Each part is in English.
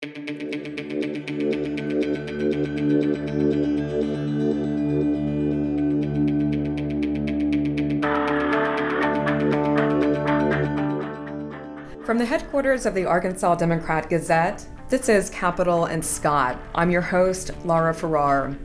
From the headquarters of the Arkansas Democrat Gazette, this is Capitol and Scott. I'm your host, Laura Farrar.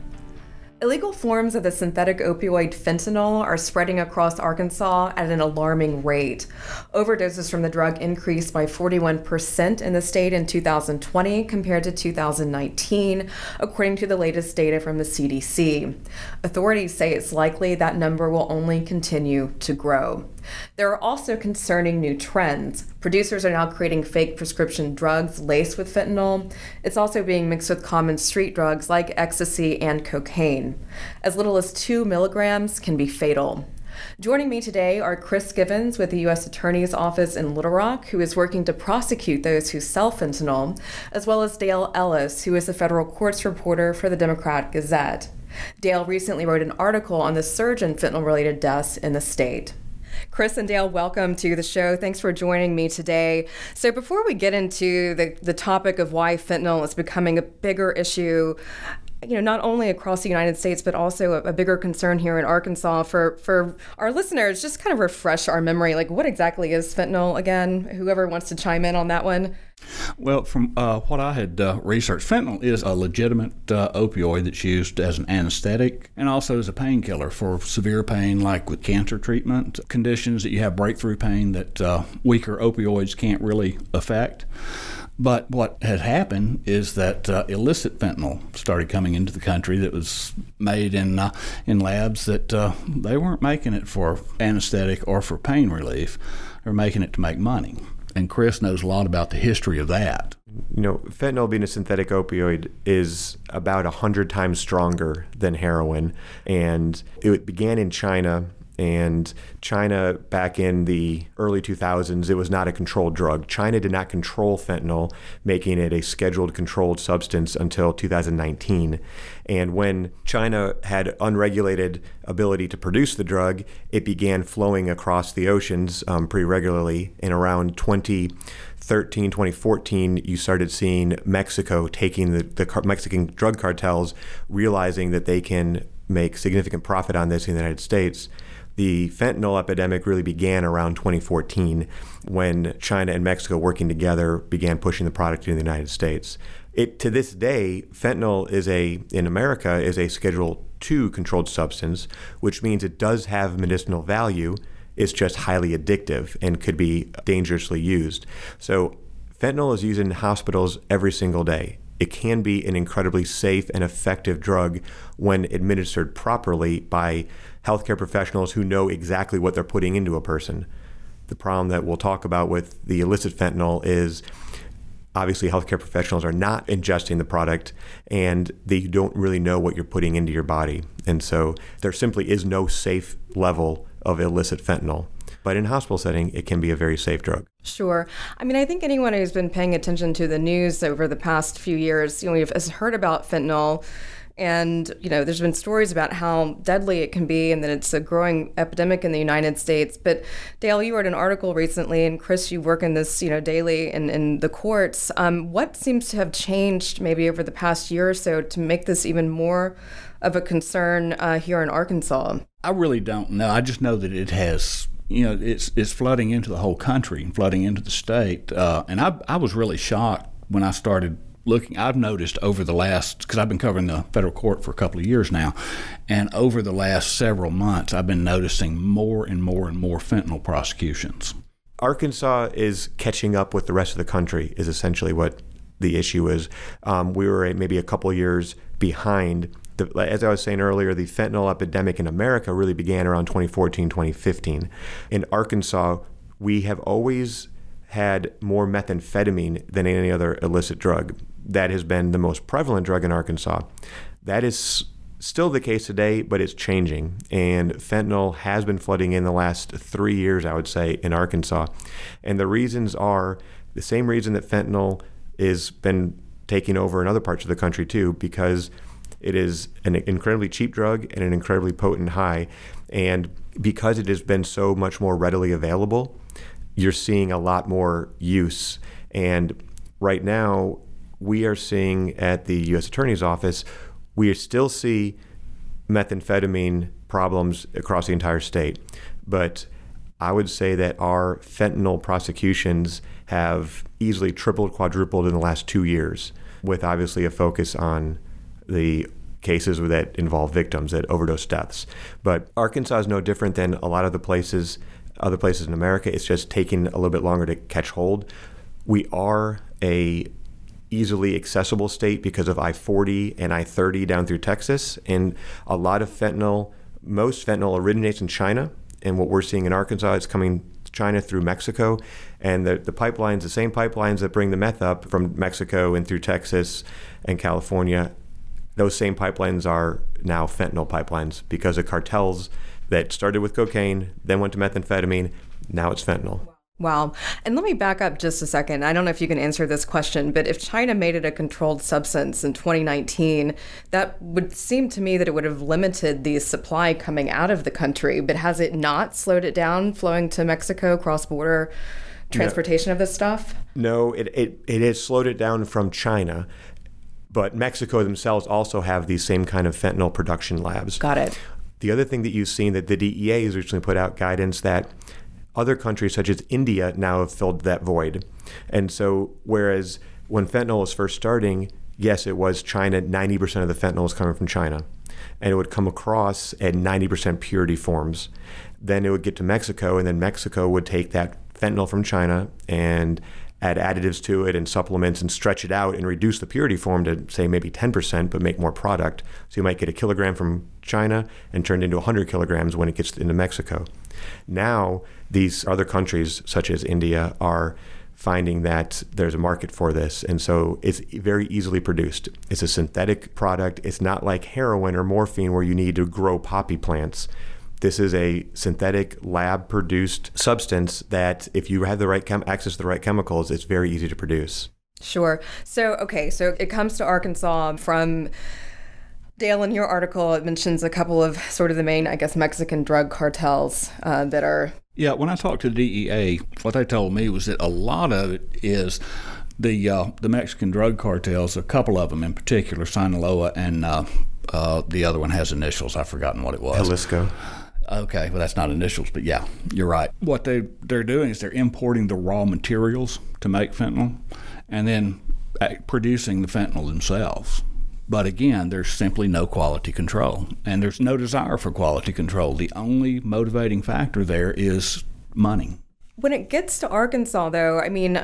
Illegal forms of the synthetic opioid fentanyl are spreading across Arkansas at an alarming rate. Overdoses from the drug increased by 41% in the state in 2020 compared to 2019, according to the latest data from the CDC. Authorities say it's likely that number will only continue to grow. There are also concerning new trends. Producers are now creating fake prescription drugs laced with fentanyl. It's also being mixed with common street drugs like ecstasy and cocaine. As little as two milligrams can be fatal. Joining me today are Chris Givens with the U.S. Attorney's Office in Little Rock, who is working to prosecute those who sell fentanyl, as well as Dale Ellis, who is a federal courts reporter for the Democrat Gazette. Dale recently wrote an article on the surge in fentanyl related deaths in the state. Chris and Dale, welcome to the show. Thanks for joining me today. So, before we get into the, the topic of why fentanyl is becoming a bigger issue, you know, not only across the United States, but also a, a, bigger concern here in Arkansas for, for our listeners, just kind of refresh our memory. Like, what exactly is fentanyl again? Whoever wants to chime in on that one. Well, from uh, what I had uh, researched, fentanyl is a legitimate uh, opioid that's used as an anesthetic and also as a painkiller for severe pain, like with cancer treatment, conditions that you have breakthrough pain that uh, weaker opioids can't really affect. But what had happened is that uh, illicit fentanyl started coming into the country that was made in uh, in labs that uh, they weren't making it for anesthetic or for pain relief. They were making it to make money. And Chris knows a lot about the history of that. You know, fentanyl being a synthetic opioid is about 100 times stronger than heroin. And it began in China and China, back in the early 2000s, it was not a controlled drug. China did not control fentanyl, making it a scheduled controlled substance until 2019. And when China had unregulated ability to produce the drug, it began flowing across the oceans um, pretty regularly. In around 2013, 2014, you started seeing Mexico taking the, the Mexican drug cartels, realizing that they can make significant profit on this in the United States the fentanyl epidemic really began around 2014 when China and Mexico working together began pushing the product into the United States. It, to this day, fentanyl is a in America is a Schedule II controlled substance, which means it does have medicinal value. It's just highly addictive and could be dangerously used. So, fentanyl is used in hospitals every single day. It can be an incredibly safe and effective drug when administered properly by healthcare professionals who know exactly what they're putting into a person. The problem that we'll talk about with the illicit fentanyl is obviously healthcare professionals are not ingesting the product and they don't really know what you're putting into your body. And so there simply is no safe level of illicit fentanyl. But in hospital setting, it can be a very safe drug. Sure. I mean, I think anyone who's been paying attention to the news over the past few years, you know, has heard about fentanyl and, you know, there's been stories about how deadly it can be and that it's a growing epidemic in the United States. But Dale, you wrote an article recently, and Chris, you work in this, you know, daily in, in the courts. Um, what seems to have changed maybe over the past year or so to make this even more of a concern uh, here in Arkansas? I really don't know. I just know that it has you know, it's it's flooding into the whole country and flooding into the state. Uh, and I I was really shocked when I started looking, I've noticed over the last, because I've been covering the federal court for a couple of years now, and over the last several months, I've been noticing more and more and more fentanyl prosecutions. Arkansas is catching up with the rest of the country, is essentially what the issue is. Um, we were maybe a couple years behind. The, as I was saying earlier, the fentanyl epidemic in America really began around 2014, 2015. In Arkansas, we have always had more methamphetamine than any other illicit drug that has been the most prevalent drug in Arkansas. That is still the case today, but it's changing. And fentanyl has been flooding in the last three years, I would say, in Arkansas. And the reasons are the same reason that fentanyl has been taking over in other parts of the country too, because it is an incredibly cheap drug and an incredibly potent high. And because it has been so much more readily available, you're seeing a lot more use. And right now, we are seeing at the U.S. Attorney's Office, we still see methamphetamine problems across the entire state. But I would say that our fentanyl prosecutions have easily tripled, quadrupled in the last two years, with obviously a focus on the cases that involve victims, that overdose deaths. But Arkansas is no different than a lot of the places, other places in America. It's just taking a little bit longer to catch hold. We are a easily accessible state because of I-40 and I-30 down through Texas, and a lot of fentanyl, most fentanyl originates in China, and what we're seeing in Arkansas is coming China through Mexico, and the, the pipelines, the same pipelines that bring the meth up from Mexico and through Texas and California, those same pipelines are now fentanyl pipelines because of cartels that started with cocaine, then went to methamphetamine, now it's fentanyl. Wow. And let me back up just a second. I don't know if you can answer this question, but if China made it a controlled substance in 2019, that would seem to me that it would have limited the supply coming out of the country. But has it not slowed it down flowing to Mexico cross border transportation no. of this stuff? No, it, it, it has slowed it down from China. But Mexico themselves also have these same kind of fentanyl production labs. Got it. The other thing that you've seen that the DEA has recently put out guidance that other countries, such as India, now have filled that void. And so, whereas when fentanyl was first starting, yes, it was China, 90% of the fentanyl was coming from China. And it would come across at 90% purity forms. Then it would get to Mexico, and then Mexico would take that fentanyl from China and add additives to it and supplements and stretch it out and reduce the purity form to say maybe 10% but make more product so you might get a kilogram from china and turned into 100 kilograms when it gets into mexico now these other countries, such as India, are finding that there's a market for this. And so it's very easily produced. It's a synthetic product. It's not like heroin or morphine where you need to grow poppy plants. This is a synthetic lab produced substance that, if you have the right chem- access to the right chemicals, it's very easy to produce. Sure. So, okay, so it comes to Arkansas from Dale, in your article, it mentions a couple of sort of the main, I guess, Mexican drug cartels uh, that are. Yeah, when I talked to the DEA, what they told me was that a lot of it is the uh, the Mexican drug cartels. A couple of them, in particular, Sinaloa and uh, uh the other one has initials. I've forgotten what it was. Jalisco. Okay, well that's not initials, but yeah, you're right. What they they're doing is they're importing the raw materials to make fentanyl, and then uh, producing the fentanyl themselves. But again, there's simply no quality control, and there's no desire for quality control. The only motivating factor there is money. When it gets to Arkansas, though, I mean,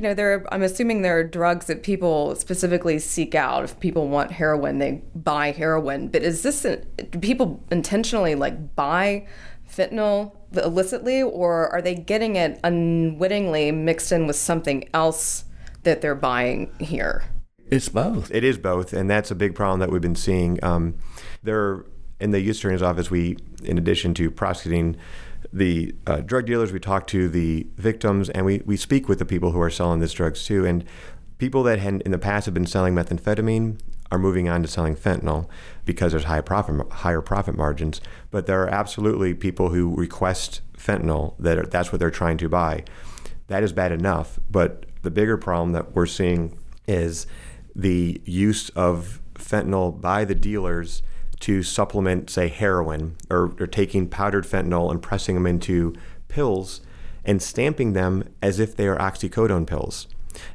you know, there. Are, I'm assuming there are drugs that people specifically seek out. If people want heroin, they buy heroin. But is this a, do people intentionally like buy fentanyl illicitly, or are they getting it unwittingly mixed in with something else that they're buying here? It's both. It is both, and that's a big problem that we've been seeing. Um, there, in the U.S. Attorney's Office, we, in addition to prosecuting the uh, drug dealers, we talk to the victims, and we, we speak with the people who are selling these drugs too. And people that had in the past have been selling methamphetamine are moving on to selling fentanyl because there's higher profit higher profit margins. But there are absolutely people who request fentanyl that are, that's what they're trying to buy. That is bad enough, but the bigger problem that we're seeing is the use of fentanyl by the dealers to supplement, say, heroin, or, or taking powdered fentanyl and pressing them into pills and stamping them as if they are oxycodone pills,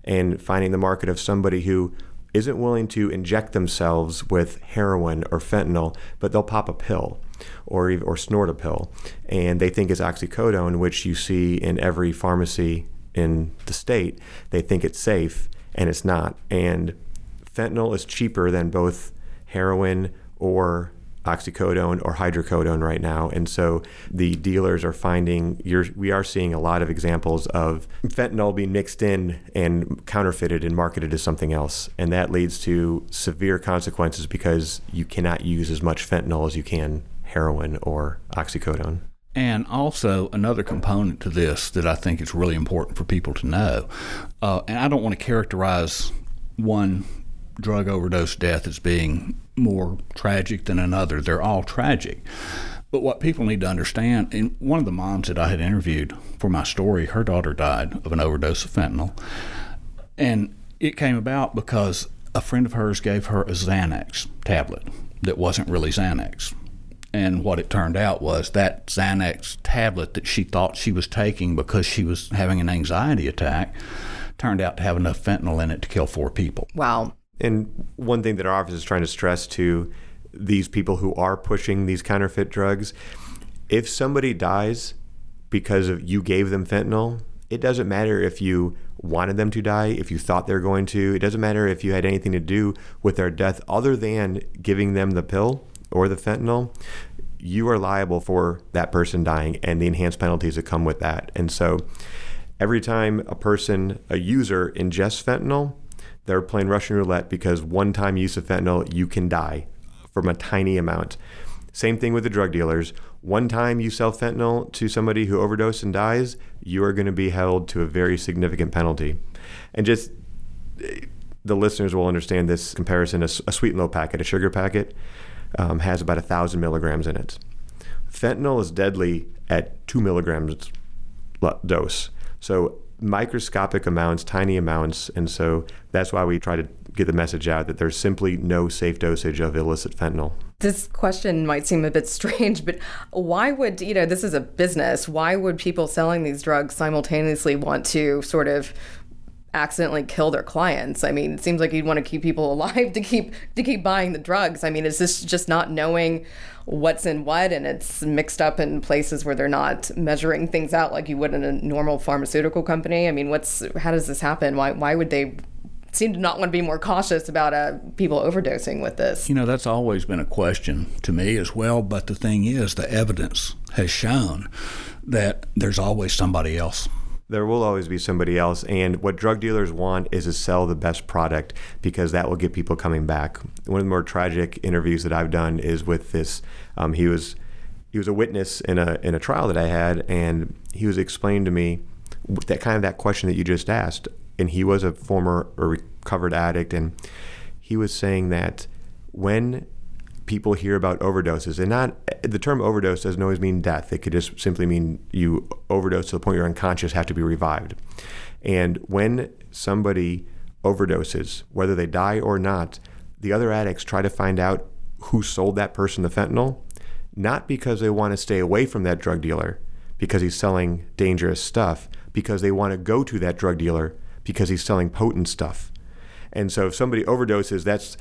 and finding the market of somebody who isn't willing to inject themselves with heroin or fentanyl, but they'll pop a pill or or snort a pill, and they think it's oxycodone, which you see in every pharmacy in the state. They think it's safe, and it's not. And fentanyl is cheaper than both heroin or oxycodone or hydrocodone right now. And so the dealers are finding we are seeing a lot of examples of fentanyl being mixed in and counterfeited and marketed as something else. And that leads to severe consequences because you cannot use as much fentanyl as you can heroin or oxycodone. And also, another component to this that I think is really important for people to know, uh, and I don't want to characterize one drug overdose death as being more tragic than another. They're all tragic. But what people need to understand, and one of the moms that I had interviewed for my story, her daughter died of an overdose of fentanyl. And It came about because a friend of hers gave her a Xanax tablet that wasn't really Xanax. And what it turned out was that Xanax tablet that she thought she was taking because she was having an anxiety attack turned out to have enough fentanyl in it to kill four people. Wow. And one thing that our office is trying to stress to these people who are pushing these counterfeit drugs if somebody dies because of you gave them fentanyl, it doesn't matter if you wanted them to die, if you thought they're going to. It doesn't matter if you had anything to do with their death other than giving them the pill or the fentanyl. You are liable for that person dying and the enhanced penalties that come with that. And so every time a person, a user, ingests fentanyl, they're playing Russian roulette because one time use of fentanyl, you can die from a tiny amount. Same thing with the drug dealers. One time you sell fentanyl to somebody who overdoses and dies, you are going to be held to a very significant penalty. And just the listeners will understand this comparison. A, sweet and low packet, a sugar packet, um, has about a thousand milligrams in it. Fentanyl is deadly at two milligrams dose. So microscopic amounts, tiny amounts, and so that's why we try to get the message out that there's simply no safe dosage of illicit fentanyl. This question might seem a bit strange, but why would, you know, this is a business. Why would people selling these drugs simultaneously want to sort of accidentally kill their clients. I mean, it seems like you'd want to keep people alive to keep to keep buying the drugs. I mean, is this just not knowing what's in what and it's mixed up in places where they're not measuring things out like you would in a normal pharmaceutical company? I mean, what's how does this happen? Why why would they seem to not want to be more cautious about uh, people overdosing with this. You know, that's always been a question to me as well. But the thing is, the evidence has shown that there's always somebody else. There will always be somebody else. And what drug dealers want is to sell the best product because that will get people coming back. One of the more tragic interviews that I've done is with this. Um, he was he was a witness in a in a trial that I had, and he was explaining to me that kind of that question that you just asked and he was a former or recovered addict, and he was saying that when people hear about overdoses, and not the term overdose doesn't always mean death. It could just simply mean you overdose to the point you're unconscious, have to be revived. And when somebody overdoses, whether they die or not, the other addicts try to find out who sold that person the fentanyl, not because they want to stay away from that drug dealer because he's selling dangerous stuff, because they want to go to that drug dealer because he's selling potent stuff. And so if somebody overdoses, that's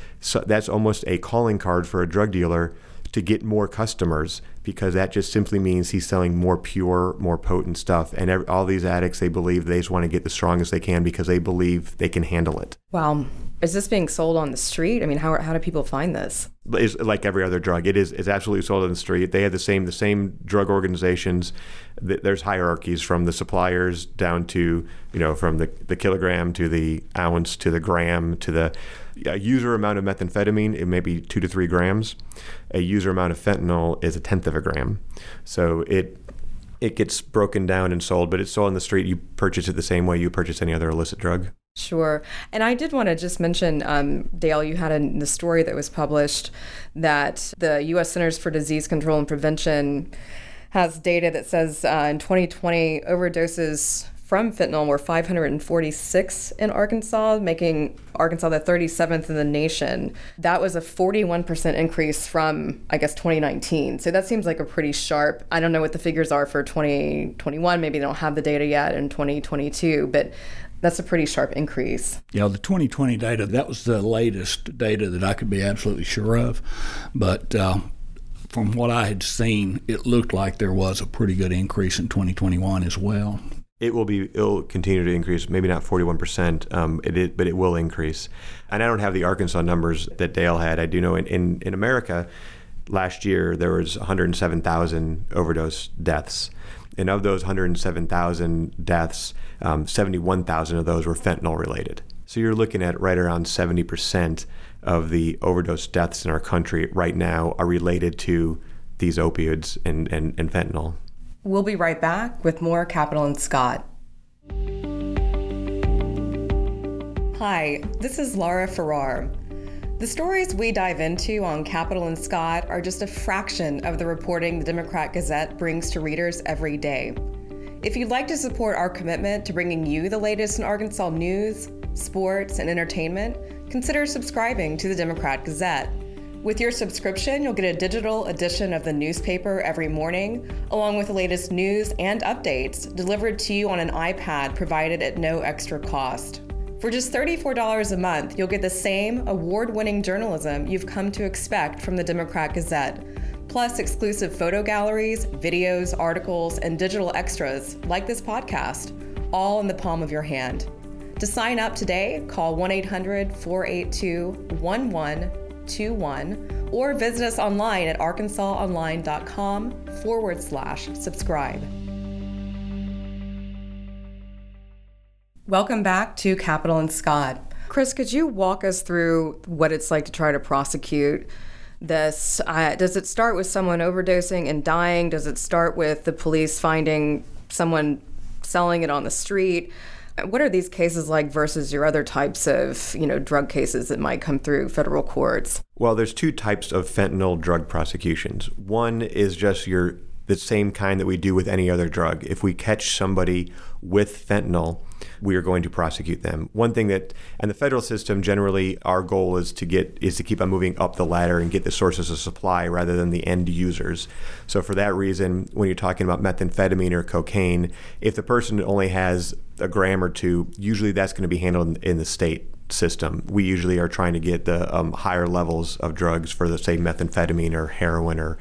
that's almost a calling card for a drug dealer to get more customers because that just simply means he's selling more pure, more potent stuff. And every, all these addicts, they believe they just want to get the strongest they can because they believe they can handle it. Wow. Is this being sold on the street? I mean, how, how do people find this? It's like every other drug. It is it's absolutely sold on the street. They have the same the same drug organizations. There's hierarchies from the suppliers down to you know from the, the kilogram to the ounce to the gram to the user amount of methamphetamine. It may be two to three grams. A user amount of fentanyl is a tenth of a gram. So it it gets broken down and sold, but it's sold on the street. You purchase it the same way you purchase any other illicit drug. Sure. And I did want to just mention, um, Dale, you had in the story that was published that the U.S. Centers for Disease Control and Prevention has data that says uh, in 2020, overdoses from fentanyl were 546 in Arkansas, making Arkansas the 37th in the nation. That was a 41% increase from, I guess, 2019. So that seems like a pretty sharp. I don't know what the figures are for 2021. Maybe they don't have the data yet in 2022, but that's a pretty sharp increase. Yeah, the 2020 data, that was the latest data that I could be absolutely sure of. But uh, from what I had seen, it looked like there was a pretty good increase in 2021 as well it will be it'll continue to increase maybe not 41% um, it, it, but it will increase and i don't have the arkansas numbers that dale had i do know in, in, in america last year there was 107000 overdose deaths and of those 107000 deaths um, 71000 of those were fentanyl related so you're looking at right around 70% of the overdose deaths in our country right now are related to these opioids and, and, and fentanyl We'll be right back with more Capitol and Scott. Hi, this is Laura Farrar. The stories we dive into on Capitol and Scott are just a fraction of the reporting the Democrat Gazette brings to readers every day. If you'd like to support our commitment to bringing you the latest in Arkansas news, sports, and entertainment, consider subscribing to the Democrat Gazette. With your subscription, you'll get a digital edition of the newspaper every morning, along with the latest news and updates delivered to you on an iPad provided at no extra cost. For just $34 a month, you'll get the same award winning journalism you've come to expect from the Democrat Gazette, plus exclusive photo galleries, videos, articles, and digital extras like this podcast, all in the palm of your hand. To sign up today, call 1 800 482 1121 or visit us online at arkansasonline.com forward slash subscribe. Welcome back to Capitol and Scott. Chris, could you walk us through what it's like to try to prosecute this? Uh, does it start with someone overdosing and dying? Does it start with the police finding someone selling it on the street? What are these cases like versus your other types of, you know, drug cases that might come through federal courts? Well, there's two types of fentanyl drug prosecutions. One is just your the same kind that we do with any other drug. If we catch somebody with fentanyl, we are going to prosecute them. One thing that, and the federal system generally, our goal is to get is to keep on moving up the ladder and get the sources of supply rather than the end users. So for that reason, when you're talking about methamphetamine or cocaine, if the person only has a gram or two, usually that's going to be handled in the state system. We usually are trying to get the um, higher levels of drugs for the say methamphetamine or heroin or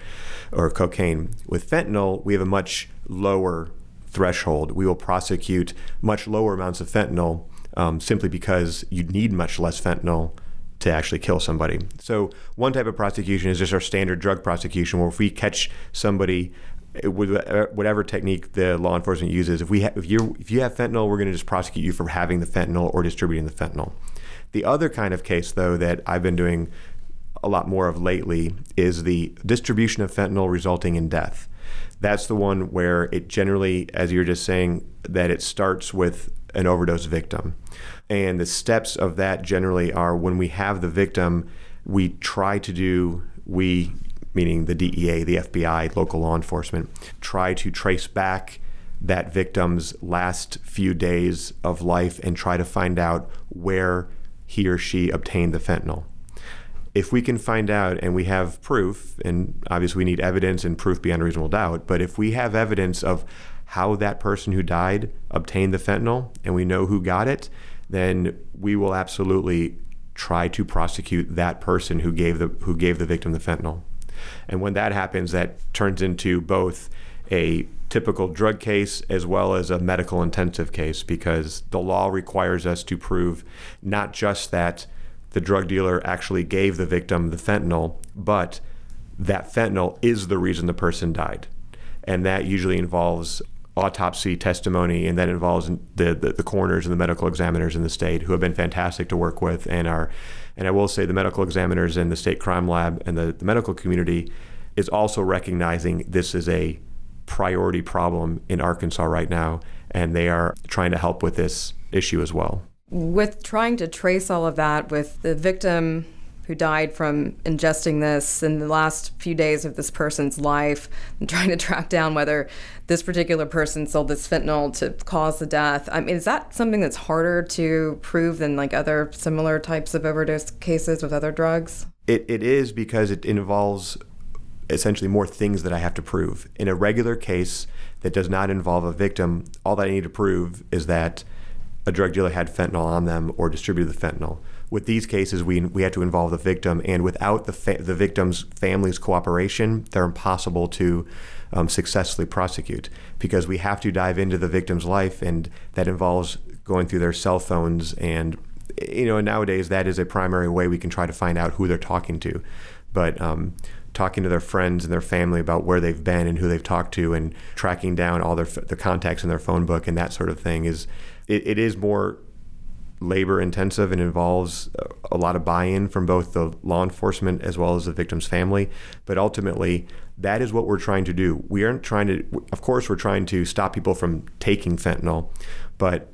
or cocaine. With fentanyl, we have a much lower threshold. We will prosecute much lower amounts of fentanyl um, simply because you need much less fentanyl to actually kill somebody. So one type of prosecution is just our standard drug prosecution, where if we catch somebody with uh, whatever technique the law enforcement uses, if we ha- if you if you have fentanyl, we're going to just prosecute you for having the fentanyl or distributing the fentanyl. The other kind of case, though, that I've been doing a lot more of lately is the distribution of fentanyl resulting in death. That's the one where it generally, as you're just saying, that it starts with an overdose victim. And the steps of that generally are when we have the victim, we try to do, we, meaning the DEA, the FBI, local law enforcement, try to trace back that victim's last few days of life and try to find out where he or she obtained the fentanyl if we can find out and we have proof, and obviously we need evidence and proof beyond reasonable doubt, but if we have evidence of how that person who died obtained the fentanyl and we know who got it, then we will absolutely try to prosecute that person who gave the who gave the victim the fentanyl. And when that happens, that turns into both a typical drug case as well as a medical intensive case because the law requires us to prove not just that the drug dealer actually gave the victim the fentanyl, but that fentanyl is the reason the person died. And that usually involves autopsy testimony, and that involves the, the, the coroners and the medical examiners in the state who have been fantastic to work with and are. And I will say the medical examiners in the state crime lab and the, the medical community is also recognizing this is a priority problem in Arkansas right now, and they are trying to help with this issue as well with trying to trace all of that with the victim who died from ingesting this in the last few days of this person's life and trying to track down whether this particular person sold this fentanyl to cause the death. I mean, is that something that's harder to prove than like other similar types of overdose cases with other drugs? It, it is because it involves essentially more things that I have to prove. In a regular case that does not involve a victim, all that I need to prove is that a drug dealer had fentanyl on them or distributed the fentanyl. With these cases, we, we had to involve the victim, and without the, fa- the victim's family's cooperation, they're impossible to um, successfully prosecute because we have to dive into the victim's life, and that involves going through their cell phones. And, you know, nowadays that is a primary way we can try to find out who they're talking to. But um, talking to their friends and their family about where they've been and who they've talked to and tracking down all their the contacts in their phone book and that sort of thing is it, it is more labor intensive and involves a lot of buy-in from both the law enforcement as well as the victim's family but ultimately that is what we're trying to do we aren't trying to of course we're trying to stop people from taking fentanyl but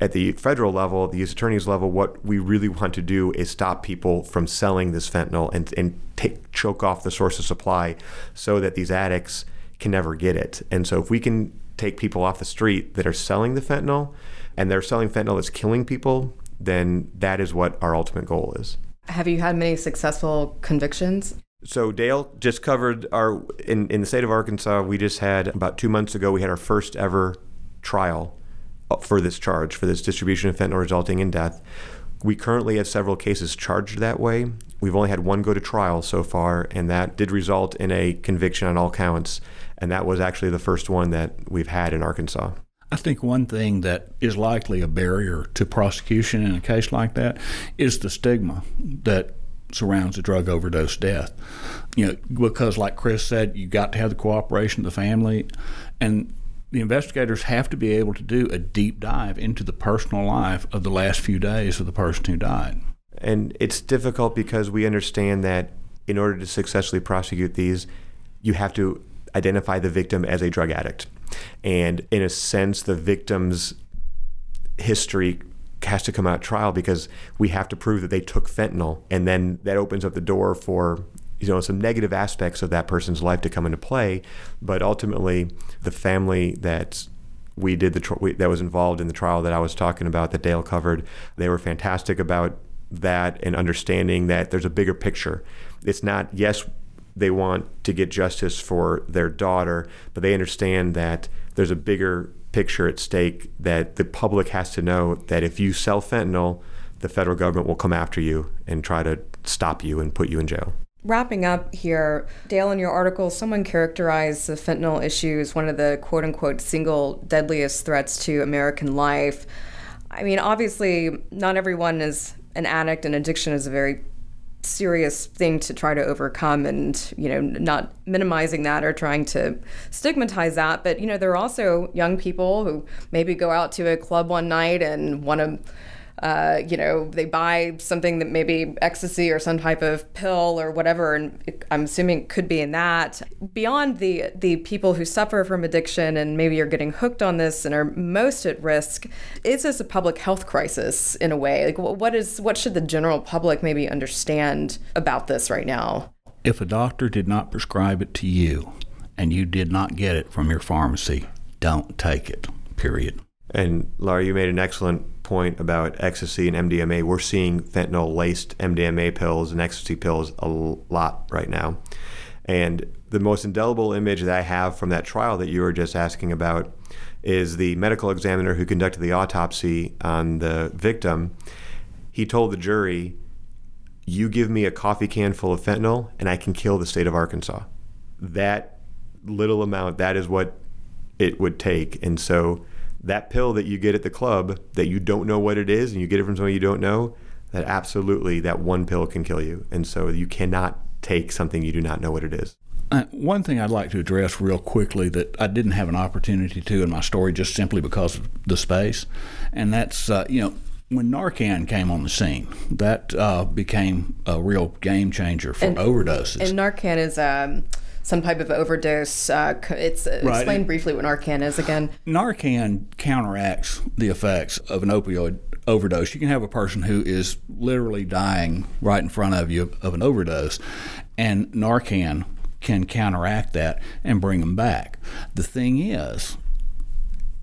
at the federal level, the U.S. Attorney's level, what we really want to do is stop people from selling this fentanyl and, and take, choke off the source of supply so that these addicts can never get it. And so if we can take people off the street that are selling the fentanyl and they're selling fentanyl that's killing people, then that is what our ultimate goal is. Have you had many successful convictions? So Dale just covered our in, in the state of Arkansas. We just had about two months ago. We had our first ever trial for this charge for this distribution of fentanyl resulting in death. We currently have several cases charged that way. We've only had one go to trial so far, and that did result in a conviction on all counts. And that was actually the first one that we've had in Arkansas. I think one thing that is likely a barrier to prosecution in a case like that is the stigma that surrounds a drug overdose death. You know, because like Chris said, you got to have the cooperation of the family, and the investigators have to be able to do a deep dive into the personal life of the last few days of the person who died. And it's difficult because we understand that in order to successfully prosecute these, you have to identify the victim as a drug addict. And in a sense, the victim's history has to come out trial because we have to prove that they took fentanyl. And then that opens up the door for you know some negative aspects of that person's life to come into play but ultimately the family that we did the we, that was involved in the trial that I was talking about that Dale covered they were fantastic about that and understanding that there's a bigger picture it's not yes they want to get justice for their daughter but they understand that there's a bigger picture at stake that the public has to know that if you sell fentanyl the federal government will come after you and try to stop you and put you in jail Wrapping up here, Dale, in your article, someone characterized the fentanyl issue as one of the quote unquote single deadliest threats to American life. I mean, obviously, not everyone is an addict, and addiction is a very serious thing to try to overcome and you know not minimizing that or trying to stigmatize that. But you know there are also young people who maybe go out to a club one night and want to uh, you know, they buy something that maybe ecstasy or some type of pill or whatever, and I'm assuming it could be in that. Beyond the the people who suffer from addiction and maybe are getting hooked on this and are most at risk, is this a public health crisis in a way? Like, what is what should the general public maybe understand about this right now? If a doctor did not prescribe it to you, and you did not get it from your pharmacy, don't take it. Period. And Laura, you made an excellent point about ecstasy and MDMA, we're seeing fentanyl laced MDMA pills and ecstasy pills a lot right now. And the most indelible image that I have from that trial that you were just asking about is the medical examiner who conducted the autopsy on the victim. He told the jury, You give me a coffee can full of fentanyl, and I can kill the state of Arkansas. That little amount, that is what it would take. And so that pill that you get at the club that you don't know what it is and you get it from someone you don't know, that absolutely that one pill can kill you. And so you cannot take something you do not know what it is. Uh, one thing I'd like to address real quickly that I didn't have an opportunity to in my story just simply because of the space, and that's, uh, you know, when Narcan came on the scene, that uh, became a real game changer for and, overdoses. And Narcan is. Um some type of overdose. Uh, it's uh, right. explain briefly what Narcan is again. Narcan counteracts the effects of an opioid overdose. You can have a person who is literally dying right in front of you of an overdose, and Narcan can counteract that and bring them back. The thing is,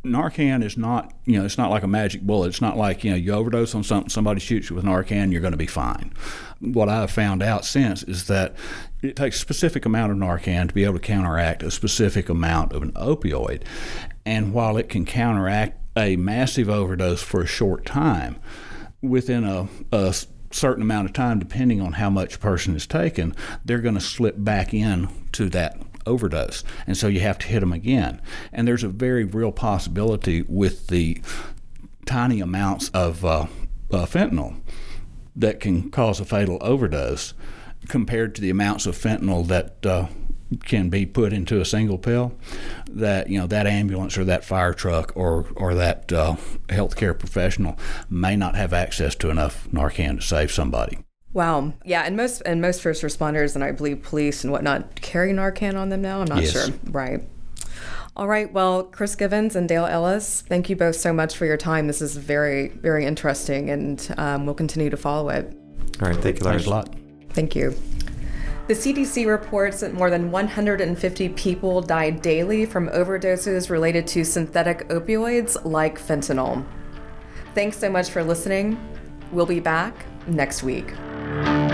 Narcan is not, you know, it's not like a magic bullet. It's not like, you know, you overdose on something, somebody shoots you with Narcan, you're going to be fine. What I've found out since is that it takes a specific amount of Narcan to be able to counteract a specific amount of an opioid. And while it can counteract a massive overdose for a short time, within a, a certain amount of time, depending on how much a person is taken, they're going to slip back in to that overdose. And so you have to hit them again. And there's a very real possibility with the tiny amounts of uh, uh, fentanyl that can cause a fatal overdose compared to the amounts of fentanyl that uh, can be put into a single pill that you know that ambulance or that fire truck or or that uh, healthcare professional may not have access to enough Narcan to save somebody. Wow. Yeah, and most and most first responders and I believe police and whatnot carry Narcan on them now. I'm not yes. sure. Right. All right. Well, Chris Givens and Dale Ellis, thank you both so much for your time. This is very, very interesting, and um, we'll continue to follow it. All right. Thank you, Lars. Thanks a lot. Thank you. The CDC reports that more than 150 people die daily from overdoses related to synthetic opioids like fentanyl. Thanks so much for listening. We'll be back next week thank you